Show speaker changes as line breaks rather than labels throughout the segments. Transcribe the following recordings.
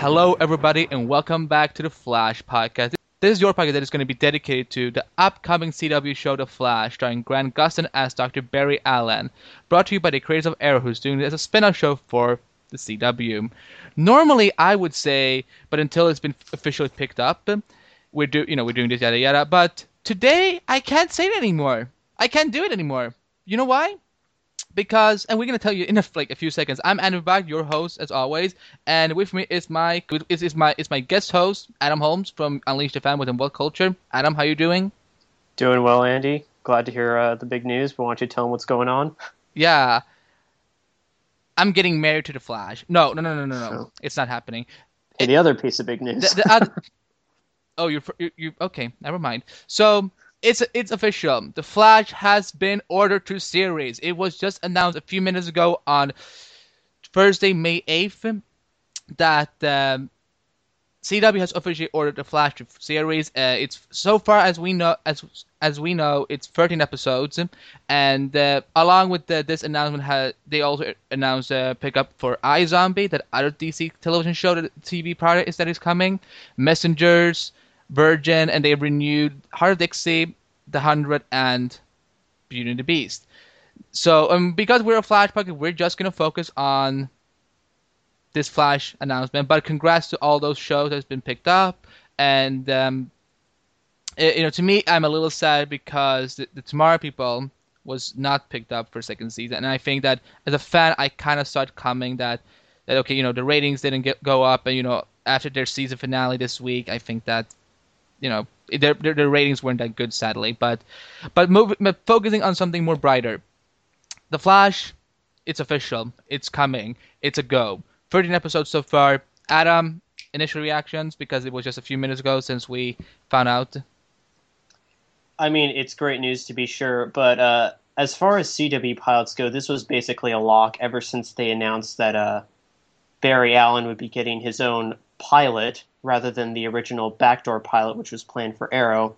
Hello, everybody, and welcome back to the Flash podcast. This is your podcast that is going to be dedicated to the upcoming CW show, The Flash, starring Grant Gustin as Dr. Barry Allen, brought to you by the creators of Arrow, who's doing it as a spin-off show for the CW. Normally, I would say, but until it's been officially picked up, we're do you know we're doing this yada yada. But today, I can't say it anymore. I can't do it anymore. You know why? Because and we're gonna tell you in a, like a few seconds. I'm Andrew Bach, your host as always, and with me is my is, is my is my guest host Adam Holmes from Unleash the Fanboy and What Culture. Adam, how you doing?
Doing well, Andy. Glad to hear uh, the big news. But why don't you tell them what's going on?
Yeah, I'm getting married to the Flash. No, no, no, no, no, no. Oh. It's not happening.
It, the other piece of big news.
The, the other, oh, you're you, you okay? Never mind. So it's it's official. The Flash has been ordered to series. It was just announced a few minutes ago on Thursday, May eighth, that um, CW has officially ordered the Flash to series. Uh, it's so far as we know as as we know, it's 13 episodes, and uh, along with the, this announcement, ha- they also announced a pickup for iZombie, that other DC television show, that TV product is that is coming, Messengers, Virgin, and they renewed Hart of Dixie, The Hundred, and Beauty and the Beast. So, um, because we're a Flash podcast, we're just gonna focus on this Flash announcement. But congrats to all those shows that's been picked up, and um, it, you know, to me, I'm a little sad because the, the Tomorrow People was not picked up for second season, and I think that as a fan, I kind of start coming that that okay, you know, the ratings didn't get, go up, and you know, after their season finale this week, I think that you know their, their, their ratings weren't that good, sadly. But but, but focusing on something more brighter, the Flash, it's official, it's coming, it's a go. 13 episodes so far. Adam, initial reactions because it was just a few minutes ago since we found out.
I mean, it's great news to be sure, but uh, as far as CW pilots go, this was basically a lock ever since they announced that uh, Barry Allen would be getting his own pilot rather than the original backdoor pilot, which was planned for Arrow.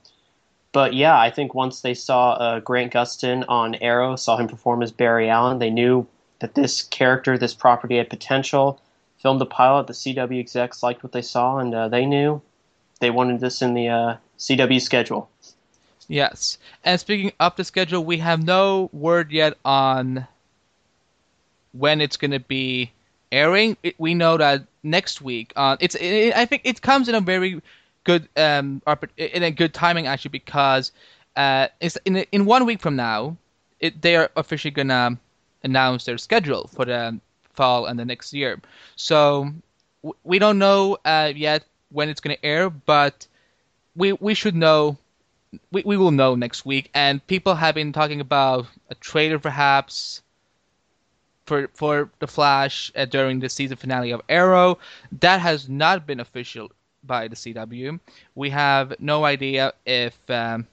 But yeah, I think once they saw uh, Grant Gustin on Arrow, saw him perform as Barry Allen, they knew that this character, this property had potential. Filmed the pilot, the CW execs liked what they saw, and uh, they knew they wanted this in the uh, CW schedule.
Yes, and speaking of the schedule, we have no word yet on when it's going to be airing. It, we know that next week. Uh, it's it, I think it comes in a very good um in a good timing actually because uh it's in in one week from now it they are officially gonna announce their schedule for the fall and the next year. So w- we don't know uh, yet when it's gonna air, but we we should know. We, we will know next week, and people have been talking about a trailer, perhaps for for the Flash uh, during the season finale of Arrow. That has not been official by the CW. We have no idea if um,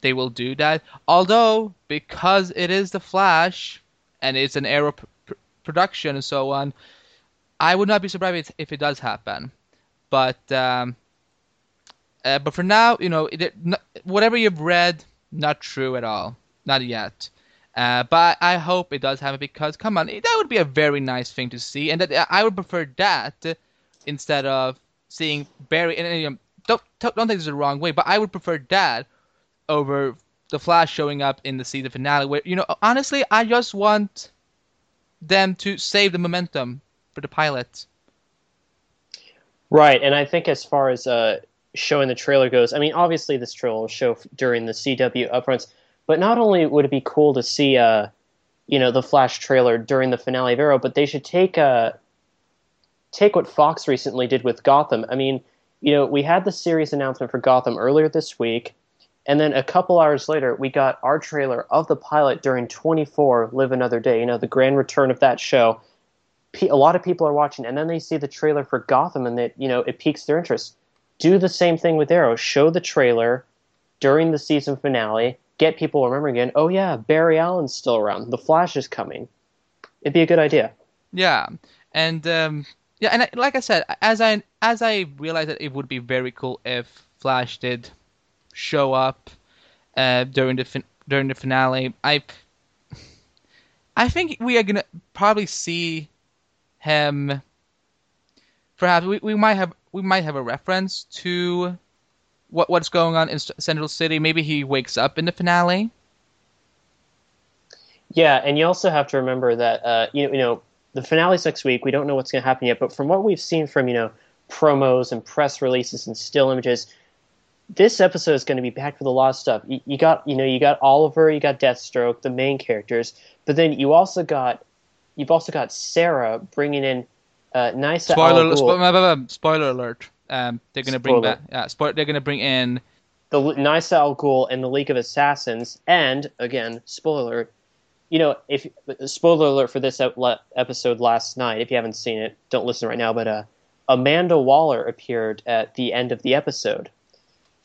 they will do that. Although because it is the Flash and it's an Arrow pr- production and so on, I would not be surprised if it does happen. But um, uh, but for now, you know, it, whatever you've read, not true at all, not yet. Uh, but I hope it does happen because, come on, that would be a very nice thing to see, and that I would prefer that instead of seeing Barry. And, and don't don't think this is the wrong way, but I would prefer that over the Flash showing up in the season finale. Where you know, honestly, I just want them to save the momentum for the pilot.
Right, and I think as far as uh, showing the trailer goes, I mean, obviously this trailer will show during the CW upfronts but not only would it be cool to see, uh, you know, the Flash trailer during the finale of Arrow, but they should take uh, take what Fox recently did with Gotham. I mean, you know, we had the series announcement for Gotham earlier this week, and then a couple hours later, we got our trailer of the pilot during 24 Live Another Day. You know, the grand return of that show. A lot of people are watching, and then they see the trailer for Gotham, and that you know it piques their interest. Do the same thing with Arrow. Show the trailer during the season finale get people remembering again, oh yeah, Barry Allen's still around. The Flash is coming. It'd be a good idea.
Yeah, and um, yeah, and like I said, as I as I realized that it would be very cool if Flash did show up uh, during the fin- during the finale. I I think we are gonna probably see him. perhaps we, we might have we might have a reference to what what's going on in Central City. Maybe he wakes up in the finale.
Yeah, and you also have to remember that uh, you, you know the finale's next week. We don't know what's going to happen yet, but from what we've seen from you know promos and press releases and still images, this episode is going to be packed with a lot of stuff. You, you, got you know you got Oliver, you got Deathstroke, the main characters, but then you also got you've also got Sarah bringing in uh, Nyssa
spoiler, spoiler alert. Um, they're going to bring back. Yeah, spo- they're going to bring in
the Nyssa Al Ghul and the League of Assassins, and again, spoiler. You know, if spoiler alert for this episode last night, if you haven't seen it, don't listen right now. But uh, Amanda Waller appeared at the end of the episode,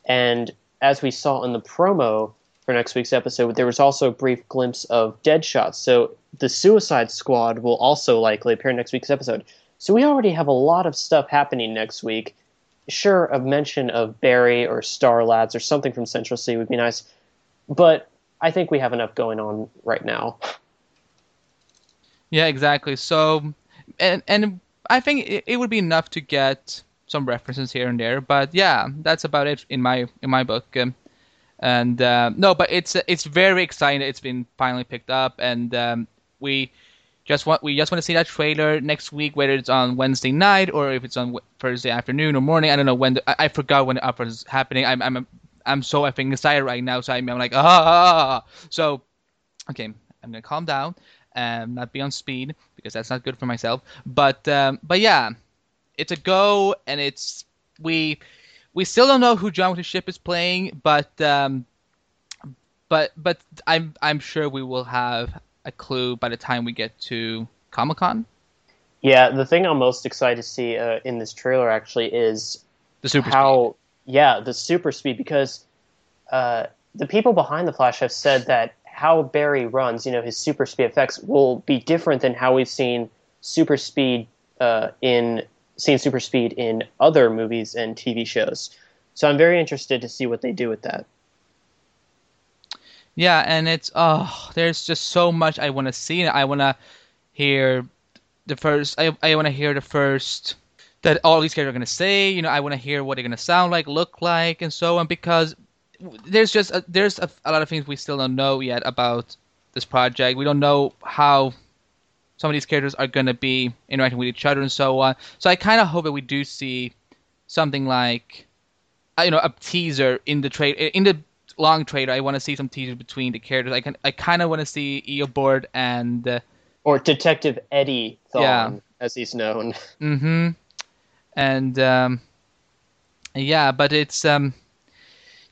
and as we saw in the promo for next week's episode, there was also a brief glimpse of Deadshot. So the Suicide Squad will also likely appear in next week's episode. So we already have a lot of stuff happening next week. Sure, a mention of Barry or STAR Labs or something from Central City would be nice, but I think we have enough going on right now.
Yeah, exactly. So, and and I think it, it would be enough to get some references here and there. But yeah, that's about it in my in my book. Um, and uh, no, but it's it's very exciting. It's been finally picked up, and um, we just want we just want to see that trailer next week, whether it's on Wednesday night or if it's on Thursday afternoon or morning. I don't know when. The, I, I, forgot when the upfront is happening. I'm I'm I'm so think excited right now. So I'm, I'm like ah. So okay, I'm gonna calm down and not be on speed because that's not good for myself. But um, but yeah, it's a go, and it's we we still don't know who John the Ship is playing, but um, but but I'm I'm sure we will have a clue by the time we get to Comic Con.
Yeah, the thing I'm most excited to see uh, in this trailer actually is
the super
how
speed.
yeah the super speed because uh, the people behind the Flash have said that how Barry runs, you know, his super speed effects will be different than how we've seen super speed uh, in seen super speed in other movies and TV shows. So I'm very interested to see what they do with that.
Yeah, and it's oh, there's just so much I want to see. I want to hear the first. I I want to hear the first that all these characters are to say. You know, I want to hear what they're to sound like, look like, and so on. Because there's just a, there's a, a lot of things we still don't know yet about this project. We don't know how some of these characters are to be interacting with each other and so on. So I kind of hope that we do see something like, uh, you know, a teaser in the trade in the long trailer, I want to see some teasers between the characters. I can, I kind of want to see Eobard and uh,
or Detective Eddie Thawne, yeah. as he's known.
Mm-hmm. And um, yeah, but it's um,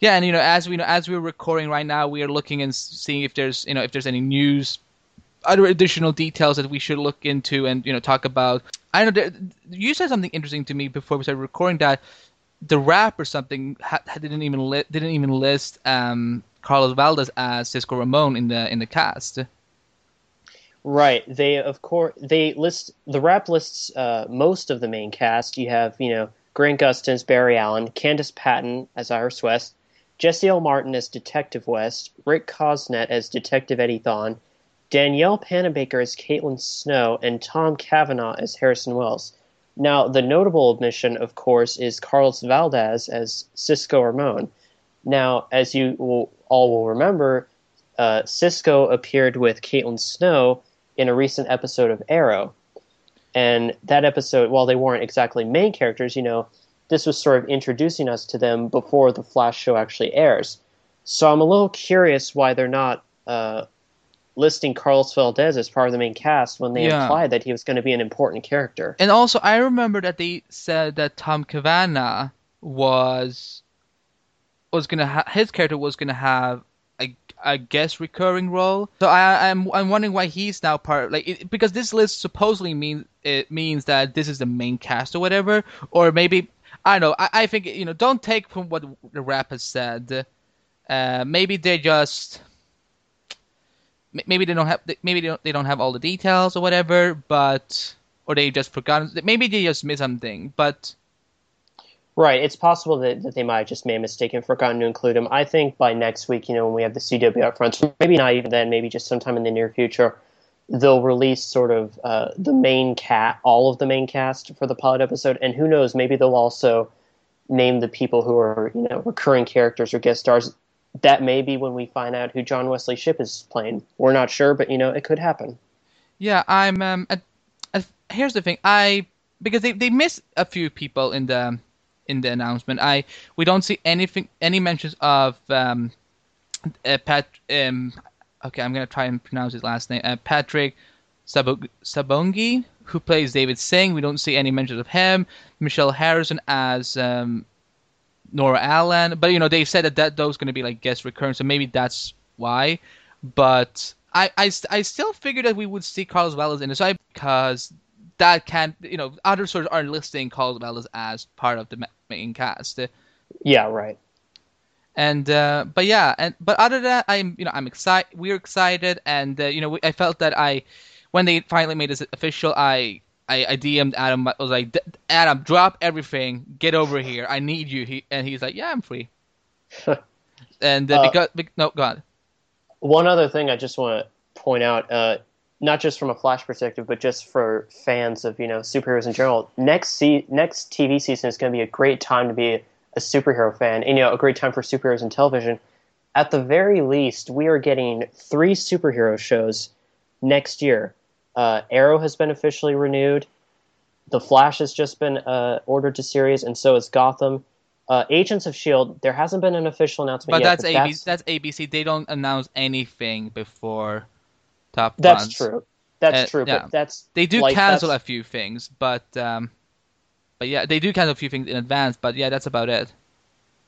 yeah, and you know, as we know, as we're recording right now, we are looking and seeing if there's you know if there's any news, other additional details that we should look into and you know talk about. I know there, you said something interesting to me before we started recording that the Wrap or something ha- didn't even li- didn't even list um, Carlos Valdes as Cisco Ramon in the in the cast.
Right. They of course they list the Wrap lists uh, most of the main cast. You have you know Grant Gustin as Barry Allen, Candice Patton as Iris West, Jesse L. Martin as Detective West, Rick Cosnett as Detective Eddie Thawne, Danielle Panabaker as Caitlin Snow, and Tom Cavanagh as Harrison Wells. Now, the notable admission, of course, is Carlos Valdes as Cisco Ramon. Now, as you will, all will remember, uh, Cisco appeared with Caitlin Snow in a recent episode of Arrow. And that episode, while they weren't exactly main characters, you know, this was sort of introducing us to them before the Flash show actually airs. So I'm a little curious why they're not uh, listing Carlos Valdes as part of the main cast when they yeah. implied that he was going to be an important character.
And also, I remember that they said that Tom Cavanagh was was gonna ha- his character was gonna have a, a guest recurring role. So I I'm I'm wondering why he's now part like it, because this list supposedly means it means that this is the main cast or whatever, or maybe I don't know. I, I think you know don't take from what the Wrap has said. Uh, maybe they just maybe they don't have maybe they don't, they don't have all the details or whatever, but or they just forgotten. Maybe they just missed something, but.
Right, it's possible that, that they might have just made a mistake and forgotten to include them. I think by next week, you know, when we have the CW upfronts, maybe not even then, maybe just sometime in the near future, they'll release sort of uh, the main cat, all of the main cast for the pilot episode, and who knows, maybe they'll also name the people who are you know recurring characters or guest stars. That may be when we find out who John Wesley Shipp is playing. We're not sure, but you know it could happen.
Yeah, I'm. Um, here's the thing. I because they they miss a few people in the in the announcement. I we don't see anything any mentions of um, uh, Pat. Um, okay, I'm gonna try and pronounce his last name. Uh, Patrick Sabongui, who plays David Singh. We don't see any mentions of him. Michelle Harrison as um, Nora Allen, but you know they said that, that those going to be like guest recurrence, so maybe that's why. But I, I, I still figured that we would see Carlos Valdes in the side because that can't you know other sources are listing Carlos Valdes as part of the main cast.
Yeah, right.
And uh, but yeah, and but other than that, I'm you know I'm excited. We're excited, and uh, you know we, I felt that I when they finally made this official, I I, I DM'd Adam. I was like, Adam, drop everything, get over here. I need you. He and he's like, yeah, I'm free. and uh, because, because no, go on.
One other thing I just want to point out, uh, not just from a Flash perspective, but just for fans of you know superheroes in general. Next se- next TV season is going to be a great time to be a superhero fan, and you know a great time for superheroes in television. At the very least, we are getting three superhero shows next year. Uh, Arrow has been officially renewed. The Flash has just been uh, ordered to series, and so is Gotham. Uh, Agents of Shield, there hasn't been an official announcement
but
yet.
That's but ABC, that's, that's ABC. They don't announce anything before top.
That's
months.
true. That's
uh,
true.
Yeah.
But that's
they do
like,
cancel a few things, but um, but yeah, they do cancel a few things in advance. But yeah, that's about it.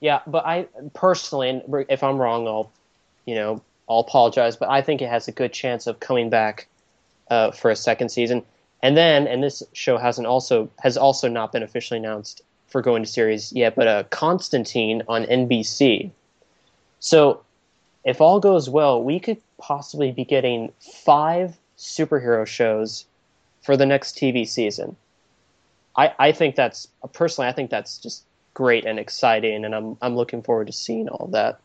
Yeah, but I personally, and if I'm wrong, I'll you know I'll apologize. But I think it has a good chance of coming back uh, for a second season. And then, and this show hasn't also has also not been officially announced for going to series yet, but uh, Constantine on NBC. So, if all goes well, we could possibly be getting five superhero shows for the next TV season. I, I think that's personally, I think that's just great and exciting, and I'm I'm looking forward to seeing all that.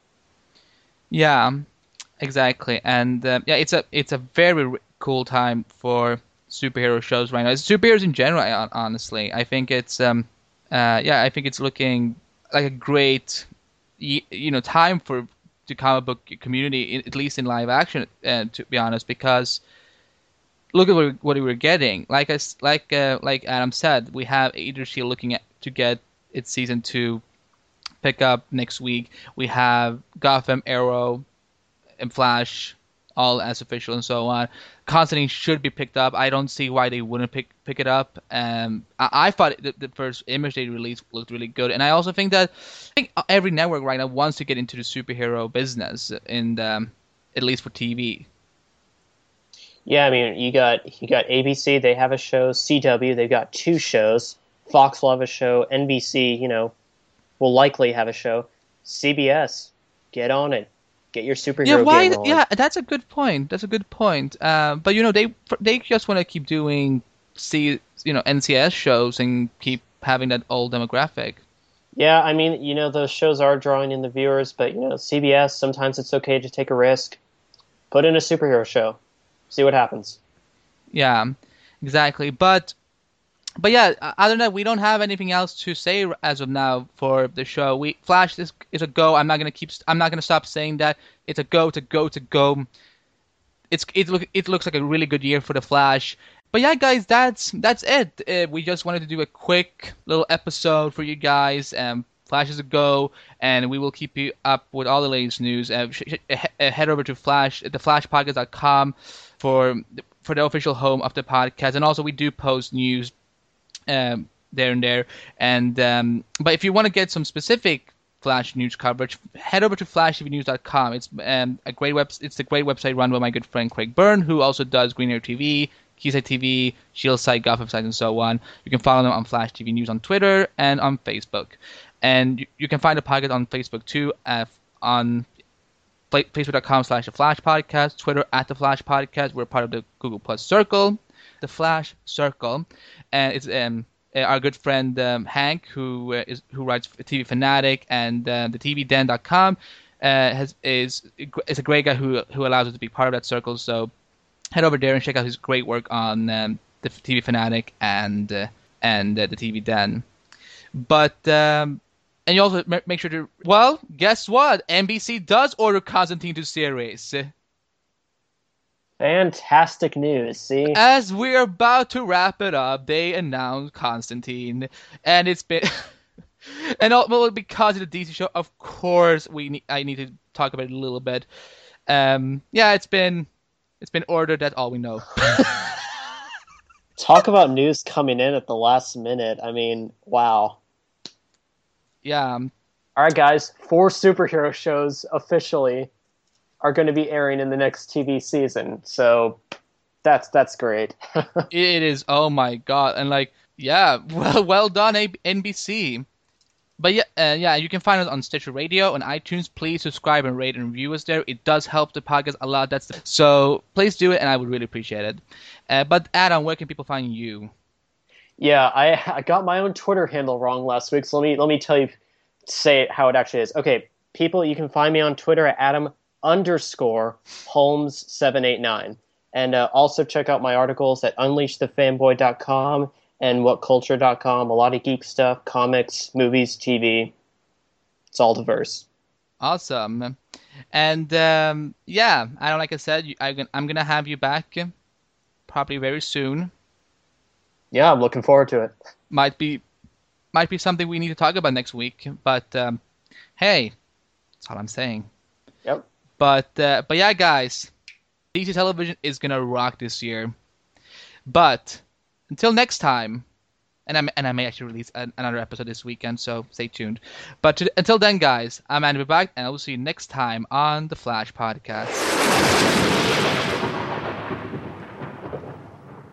Yeah, exactly, and uh, yeah, it's a it's a very cool time for superhero shows right now. It's superheroes in general, honestly. I think it's um, uh, yeah, I think it's looking like a great you know time for the comic book community, at least in live action. Uh, to be honest, because look at what, what we're getting. Like I, like uh, like Adam said, we have Shield looking at to get its season two pick up next week. We have Gotham, Arrow, and Flash all as official and so on. Constantine should be picked up. I don't see why they wouldn't pick pick it up. Um, I, I thought the, the, first image they released looked really good, and I also think that I think every network right now wants to get into the superhero business, in um, at least for TV.
Yeah, I mean, you got you got ABC. They have a show. CW. They've got two shows. Fox will have a show. NBC, you know, will likely have a show. CBS, get on it get your superhero
yeah, why. Yeah, that's a good point. That's a good point. Uh, but you know, they they just want to keep doing see you know NCIS shows and keep having that old demographic.
Yeah, I mean, you know, those shows are drawing in the viewers, but you know, CBS sometimes it's okay to take a risk. Put in a superhero show, see what happens.
Yeah, exactly. But but yeah, other than that, we don't have anything else to say as of now for the show. We Flash is is a go. I'm not gonna keep. I'm not gonna stop saying that. It's a go to go to go. It's it look it looks like a really good year for the Flash. But yeah, guys, that's that's it. Uh, we just wanted to do a quick little episode for you guys. Um, Flash is a go, and we will keep you up with all the latest news. Uh, sh- sh- head over to Flash, theflashpodcast.com for for the official home of the podcast, and also we do post news um, there and there. And um, but if you want to get some specific Flash news coverage, head over to flashtvnews.com. It's um, a great web. It's a great website run by my good friend Craig Byrne, who also does Green Arrow TV, KSite TV, Shield Site, Gotham Site, and so on. You can follow them on Flash TV News on Twitter and on Facebook. And you, you can find the podcast on Facebook too, uh, on facebook.com slash the Flash Podcast, Twitter at the Flash Podcast. We're part of the Google Plus Circle the Flash Circle, and it's um, uh, our good friend um, Hank, who uh, is who writes TV Fanatic and uh, the TVDen.com, uh, has is is a great guy who who allows us to be part of that circle. So head over there and check out his great work on um, the TV Fanatic and uh, and uh, the TV Den. But um, and you also make sure to well, guess what? NBC does order Constantine to series.
Fantastic news. See,
as we're about to wrap it up, they announced Constantine, and it's been. and well, because of the DC show, of course, we need, I need to talk about it a little bit. Um, yeah, it's been it's been ordered. That's all we know.
Talk about news coming in at the last minute. I mean, wow.
Yeah. Um,
all right, guys. Four superhero shows officially are going to be airing in the next TV season. So that's that's great.
it is. Oh my god! And like, yeah, well, well done, NBC. But yeah, uh, yeah, you can find us on Stitcher Radio on iTunes. Please subscribe and rate and review us there. It does help the podcast a lot. That's the, so please do it, and I would really appreciate it. Uh, but Adam, where can people find you?
Yeah, I I got my own Twitter handle wrong last week, so let me let me tell you, say how it actually is. Okay, people, you can find me on Twitter at Adam underscore Holmes seven eight nine, and uh, also check out my articles at unleashthefanboy.com and whatculture.com. A lot of geek stuff, comics, movies, TV. It's all diverse.
Awesome. And um, yeah, I don't like I said, I, I'm gonna have you back probably very soon.
Yeah, I'm looking forward to it.
Might be, might be something we need to talk about next week. But um, hey, that's all I'm saying.
Yep.
But uh, but yeah, guys, DC television is gonna rock this year. But until next time, and I and I may actually release an, another episode this weekend, so stay tuned. But to, until then, guys, I'm Andy Back, and I will see you next time on the Flash Podcast.